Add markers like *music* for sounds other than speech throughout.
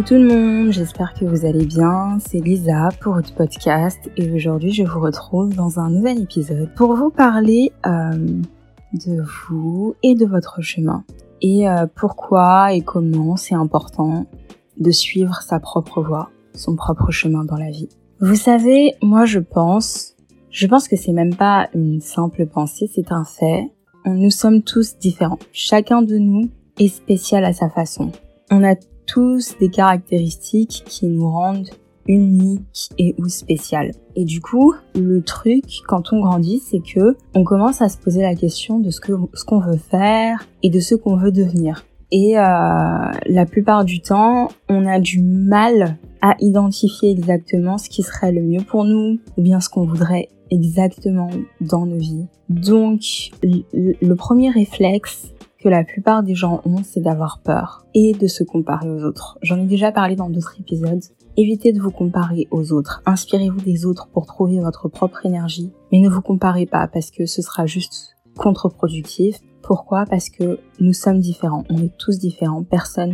Coucou tout le monde, j'espère que vous allez bien. C'est Lisa pour votre podcast et aujourd'hui je vous retrouve dans un nouvel épisode pour vous parler euh, de vous et de votre chemin et euh, pourquoi et comment c'est important de suivre sa propre voie, son propre chemin dans la vie. Vous savez, moi je pense, je pense que c'est même pas une simple pensée, c'est un fait. Nous sommes tous différents. Chacun de nous est spécial à sa façon. On a tous des caractéristiques qui nous rendent uniques et ou spéciales. Et du coup, le truc quand on grandit, c'est que on commence à se poser la question de ce que ce qu'on veut faire et de ce qu'on veut devenir. Et euh, la plupart du temps, on a du mal à identifier exactement ce qui serait le mieux pour nous ou bien ce qu'on voudrait exactement dans nos vies. Donc, le premier réflexe, que la plupart des gens ont, c'est d'avoir peur et de se comparer aux autres. J'en ai déjà parlé dans d'autres épisodes. Évitez de vous comparer aux autres. Inspirez-vous des autres pour trouver votre propre énergie. Mais ne vous comparez pas parce que ce sera juste contre-productif. Pourquoi? Parce que nous sommes différents. On est tous différents. Personne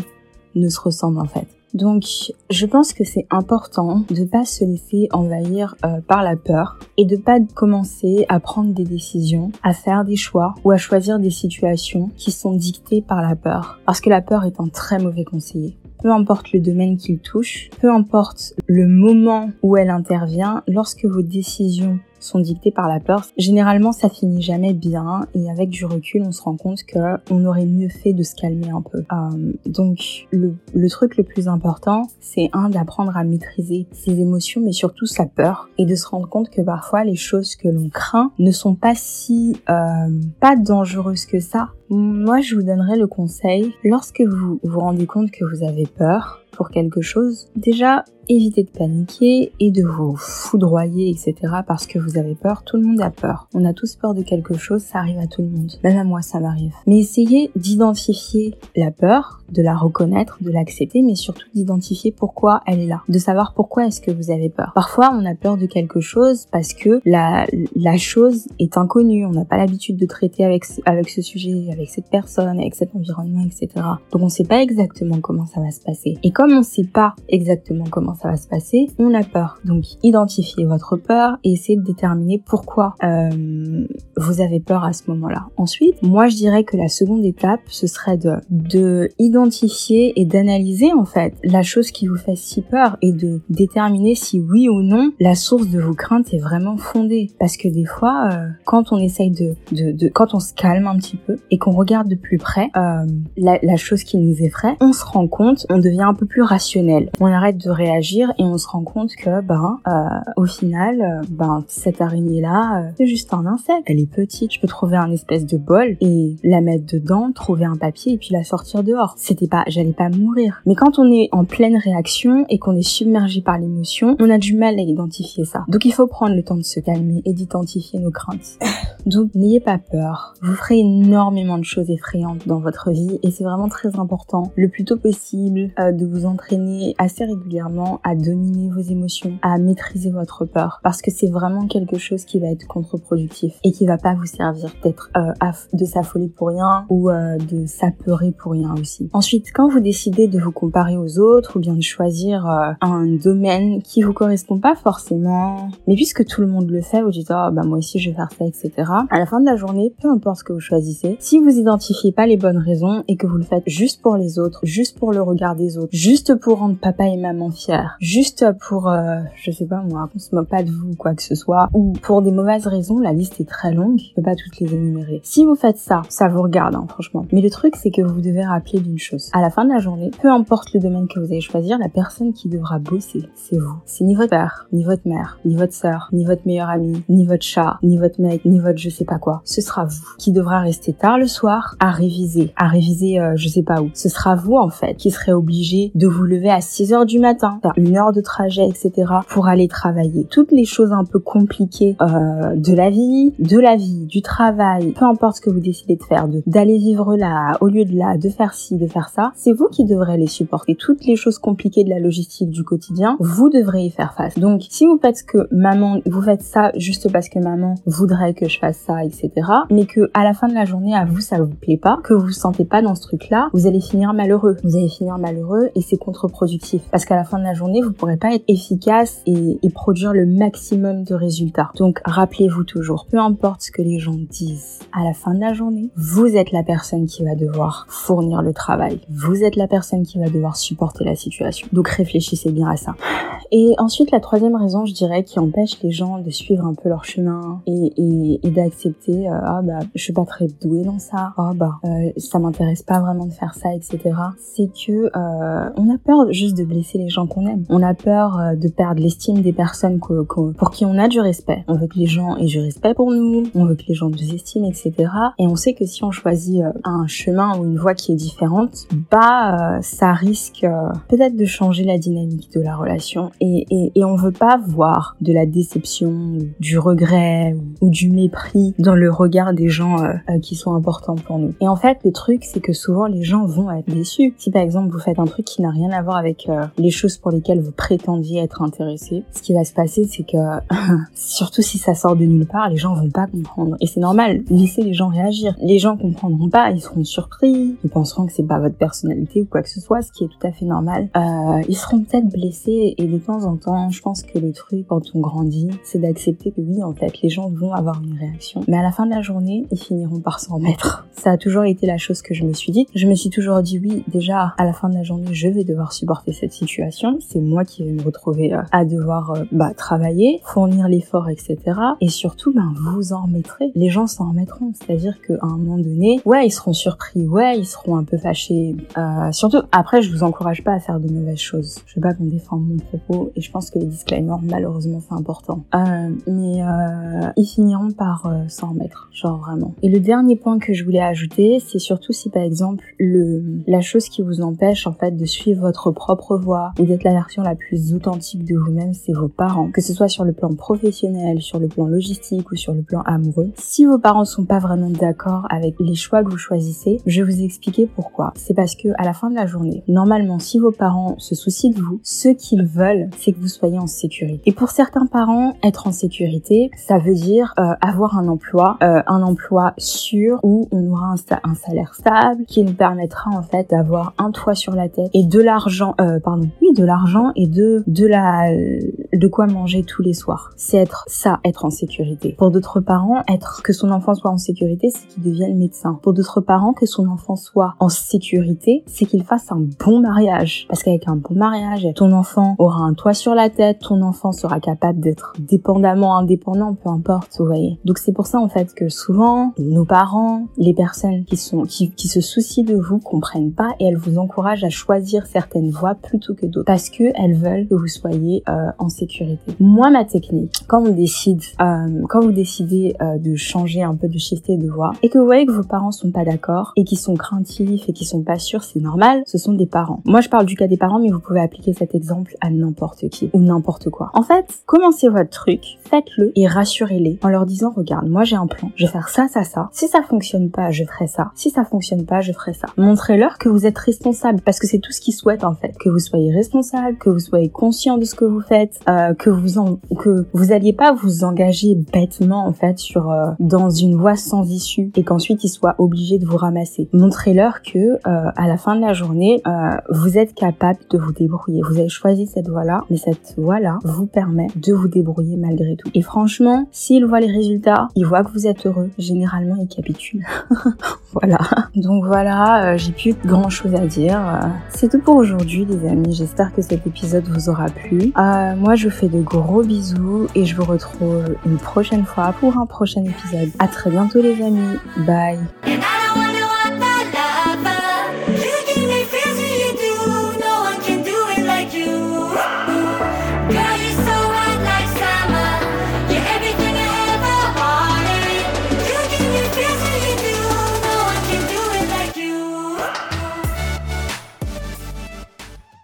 ne se ressemble en fait. Donc, je pense que c'est important de pas se laisser envahir euh, par la peur et de pas commencer à prendre des décisions, à faire des choix ou à choisir des situations qui sont dictées par la peur. Parce que la peur est un très mauvais conseiller peu importe le domaine qu'il touche, peu importe le moment où elle intervient, lorsque vos décisions sont dictées par la peur, généralement ça finit jamais bien et avec du recul on se rend compte que on aurait mieux fait de se calmer un peu. Euh, donc le, le, truc le plus important c'est un d'apprendre à maîtriser ses émotions mais surtout sa peur et de se rendre compte que parfois les choses que l'on craint ne sont pas si euh, pas dangereuses que ça. Moi je vous donnerais le conseil lorsque vous vous rendez compte que vous avez peur pour quelque chose, déjà évitez de paniquer et de vous foudroyer, etc. parce que vous avez peur. Tout le monde a peur. On a tous peur de quelque chose, ça arrive à tout le monde. Même à moi, ça m'arrive. Mais essayez d'identifier la peur, de la reconnaître, de l'accepter, mais surtout d'identifier pourquoi elle est là. De savoir pourquoi est-ce que vous avez peur. Parfois, on a peur de quelque chose parce que la, la chose est inconnue. On n'a pas l'habitude de traiter avec, avec ce sujet, avec cette personne, avec cet environnement, etc. Donc on sait pas exactement comment ça va se passer. Et comme on sait pas exactement comment ça va se passer, on a peur. Donc identifiez votre peur et essayez de déterminer pourquoi euh, vous avez peur à ce moment-là. Ensuite, moi je dirais que la seconde étape, ce serait de, de et d'analyser en fait la chose qui vous fait si peur et de déterminer si oui ou non la source de vos craintes est vraiment fondée. Parce que des fois, euh, quand on essaye de, de, de, quand on se calme un petit peu et qu'on regarde de plus près euh, la, la chose qui nous effraie, on se rend compte, on devient un peu plus rationnel. On arrête de réagir et on se rend compte que ben euh, au final euh, ben cette araignée là euh, c'est juste un insecte elle est petite je peux trouver un espèce de bol et la mettre dedans trouver un papier et puis la sortir dehors c'était pas j'allais pas mourir. Mais quand on est en pleine réaction et qu'on est submergé par l'émotion on a du mal à identifier ça. Donc il faut prendre le temps de se calmer et d'identifier nos craintes. *laughs* Donc n'ayez pas peur. Vous ferez énormément de choses effrayantes dans votre vie et c'est vraiment très important le plus tôt possible de vous entraîner assez régulièrement à dominer vos émotions, à maîtriser votre peur, parce que c'est vraiment quelque chose qui va être contre-productif et qui va pas vous servir d'être euh, de s'affoler pour rien ou euh, de s'apeurer pour rien aussi. Ensuite, quand vous décidez de vous comparer aux autres ou bien de choisir euh, un domaine qui vous correspond pas forcément, mais puisque tout le monde le fait, vous dites oh bah moi aussi je vais faire ça, etc. À la fin de la journée, peu importe ce que vous choisissez, si vous identifiez pas les bonnes raisons et que vous le faites juste pour les autres, juste pour le regard des autres, juste pour rendre papa et maman fiers, juste pour, euh, je sais pas moi, on se moque pas de vous quoi que ce soit, ou pour des mauvaises raisons, la liste est très longue, je peux pas toutes les énumérer. Si vous faites ça, ça vous regarde, hein, franchement. Mais le truc, c'est que vous devez rappeler d'une chose. À la fin de la journée, peu importe le domaine que vous allez choisir, la personne qui devra bosser, c'est vous. C'est ni votre père, ni votre mère, ni votre sœur, ni votre meilleur ami, ni votre chat, ni votre mec, ni votre je sais pas quoi. Ce sera vous qui devra rester tard le soir à réviser, à réviser euh, je sais pas où. Ce sera vous en fait qui serez obligé de vous lever à 6 heures du matin, une heure de trajet, etc. pour aller travailler. Toutes les choses un peu compliquées euh, de la vie, de la vie, du travail, peu importe ce que vous décidez de faire, d'aller vivre là, au lieu de là, de faire ci, de faire ça, c'est vous qui devrez les supporter. Toutes les choses compliquées de la logistique du quotidien, vous devrez y faire face. Donc, si vous faites que maman, vous faites ça juste parce que maman voudrait que je fasse ça, etc. Mais que à la fin de la journée, à vous ça vous plaît pas, que vous vous sentez pas dans ce truc-là, vous allez finir malheureux. Vous allez finir malheureux et c'est contre-productif parce qu'à la fin de la journée, vous pourrez pas être efficace et, et produire le maximum de résultats. Donc rappelez-vous toujours, peu importe ce que les gens disent, à la fin de la journée, vous êtes la personne qui va devoir fournir le travail. Vous êtes la personne qui va devoir supporter la situation. Donc réfléchissez bien à ça. Et ensuite, la troisième raison, je dirais, qui empêche les gens de suivre un peu leur chemin et, et, et d'accepter, euh, ah bah, je suis pas très douée dans ça, ah bah, euh, ça m'intéresse pas vraiment de faire ça, etc. C'est que euh, on a peur juste de blesser les gens qu'on aime. On a peur euh, de perdre l'estime des personnes pour qui on a du respect. On veut que les gens aient du respect pour nous, on veut que les gens nous estiment, etc. Et on sait que si on choisit euh, un chemin ou une voie qui est différente, bah, euh, ça risque peut-être de changer la dynamique de la relation et, et, et on veut pas voir de la déception, du regret ou, du mépris dans le regard des gens euh, euh, qui sont importants pour nous. Et en fait, le truc, c'est que souvent les gens vont être déçus. Si par exemple vous faites un truc qui n'a rien à voir avec euh, les choses pour lesquelles vous prétendiez être intéressé, ce qui va se passer, c'est que *laughs* surtout si ça sort de nulle part, les gens vont pas comprendre. Et c'est normal, laissez les gens réagir. Les gens comprendront pas, ils seront surpris, ils penseront que c'est pas votre personnalité ou quoi que ce soit, ce qui est tout à fait normal. Euh, ils seront peut-être blessés et de temps en temps, je pense que le truc quand on grandit, c'est d'accepter que oui, en fait, les gens vont avoir une réaction. Mais à la fin de la journée, ils finiront par s'en remettre. Ça a toujours été la chose que je me suis dit. Je me suis toujours dit oui, déjà, à la fin de la journée, je vais devoir supporter cette situation. C'est moi qui vais me retrouver euh, à devoir euh, bah, travailler, fournir l'effort, etc. Et surtout, ben, vous en remettrez. Les gens s'en remettront. C'est-à-dire qu'à un moment donné, ouais, ils seront surpris, ouais, ils seront un peu fâchés. Euh, surtout, après, je vous encourage pas à faire de mauvaises choses. Je veux pas qu'on défende mon propos et je pense que les disclaimers, malheureusement, c'est important. Euh, mais euh, ils finiront par euh, s'en remettre, genre vraiment. Et le dernier point que je voulais ajouter, c'est surtout si par exemple le la chose qui vous empêche en fait de suivre votre propre voie ou d'être la version la plus authentique de vous-même, c'est vos parents. Que ce soit sur le plan professionnel, sur le plan logistique ou sur le plan amoureux. Si vos parents sont pas vraiment d'accord avec les choix que vous choisissez, je vais vous expliquer pourquoi. C'est parce que à la fin de la journée, normalement, si vos parents se soucient de vous, ce qu'ils veulent, c'est que vous soyez en sécurité. Et pour certains parents, être en sécurité, ça veut dire euh, avoir un emploi, euh, un emploi sûr où on aura un, salaire stable qui nous permettra en fait d'avoir un toit sur la tête et de l'argent, euh, pardon, oui, de l'argent et de de la de quoi manger tous les soirs. C'est être ça, être en sécurité. Pour d'autres parents, être que son enfant soit en sécurité, c'est qu'il devienne médecin. Pour d'autres parents, que son enfant soit en sécurité, c'est qu'il fasse un bon mariage. Parce qu'avec un bon mariage, ton enfant aura un toit sur la tête, ton enfant sera capable d'être dépendamment indépendant, peu importe, vous voyez. Donc c'est pour ça en fait que souvent nos parents, les personnes qui sont qui, qui se soucient de vous comprennent pas et elles vous encouragent à choisir certaines voies plutôt que d'autres parce que elles veulent que vous soyez euh, en sécurité. Moi ma technique, quand on décide, euh, quand vous décidez euh, de changer un peu de shifter de voie et que vous voyez que vos parents sont pas d'accord et qui sont craintifs et qui sont pas sûrs, c'est normal. Ce sont des parents. Moi je parle du cas des parents, mais vous pouvez appliquer cet exemple à n'importe qui ou n'importe quoi. En fait, commencez votre truc, faites-le et rassurez-les en leur disant regarde, moi j'ai un plan, je vais faire ça, ça, ça. Si ça fonctionne pas, je ferai ça. Si ça fonctionne pas, je ferai ça. Montrez-leur que vous êtes responsable parce que c'est tout ce qu'ils souhaitent en fait, que vous soyez responsable, que vous soyez conscient de ce que vous faites, euh, que vous en, que vous alliez pas vous engager bêtement en fait sur euh, dans une voie sans issue et qu'ensuite ils soient obligés de vous ramasser. Montrez-leur que euh, à la fin de la journée, euh, vous êtes capable de vous débrouiller. Vous avez choisi cette voie-là, mais cette voie-là vous permet de vous débrouiller malgré tout. Et franchement, s'ils voient les résultats, ils voient que vous êtes heureux. Généralement, ils capitulent. *laughs* voilà. Donc voilà, euh, j'ai plus grand chose à dire. Euh, c'est tout pour aujourd'hui, les amis. J'espère que cet épisode vous aura plu. Euh, moi, je vous fais de gros bisous et je vous retrouve une prochaine fois pour un prochain épisode. À très bientôt, les amis. Bye.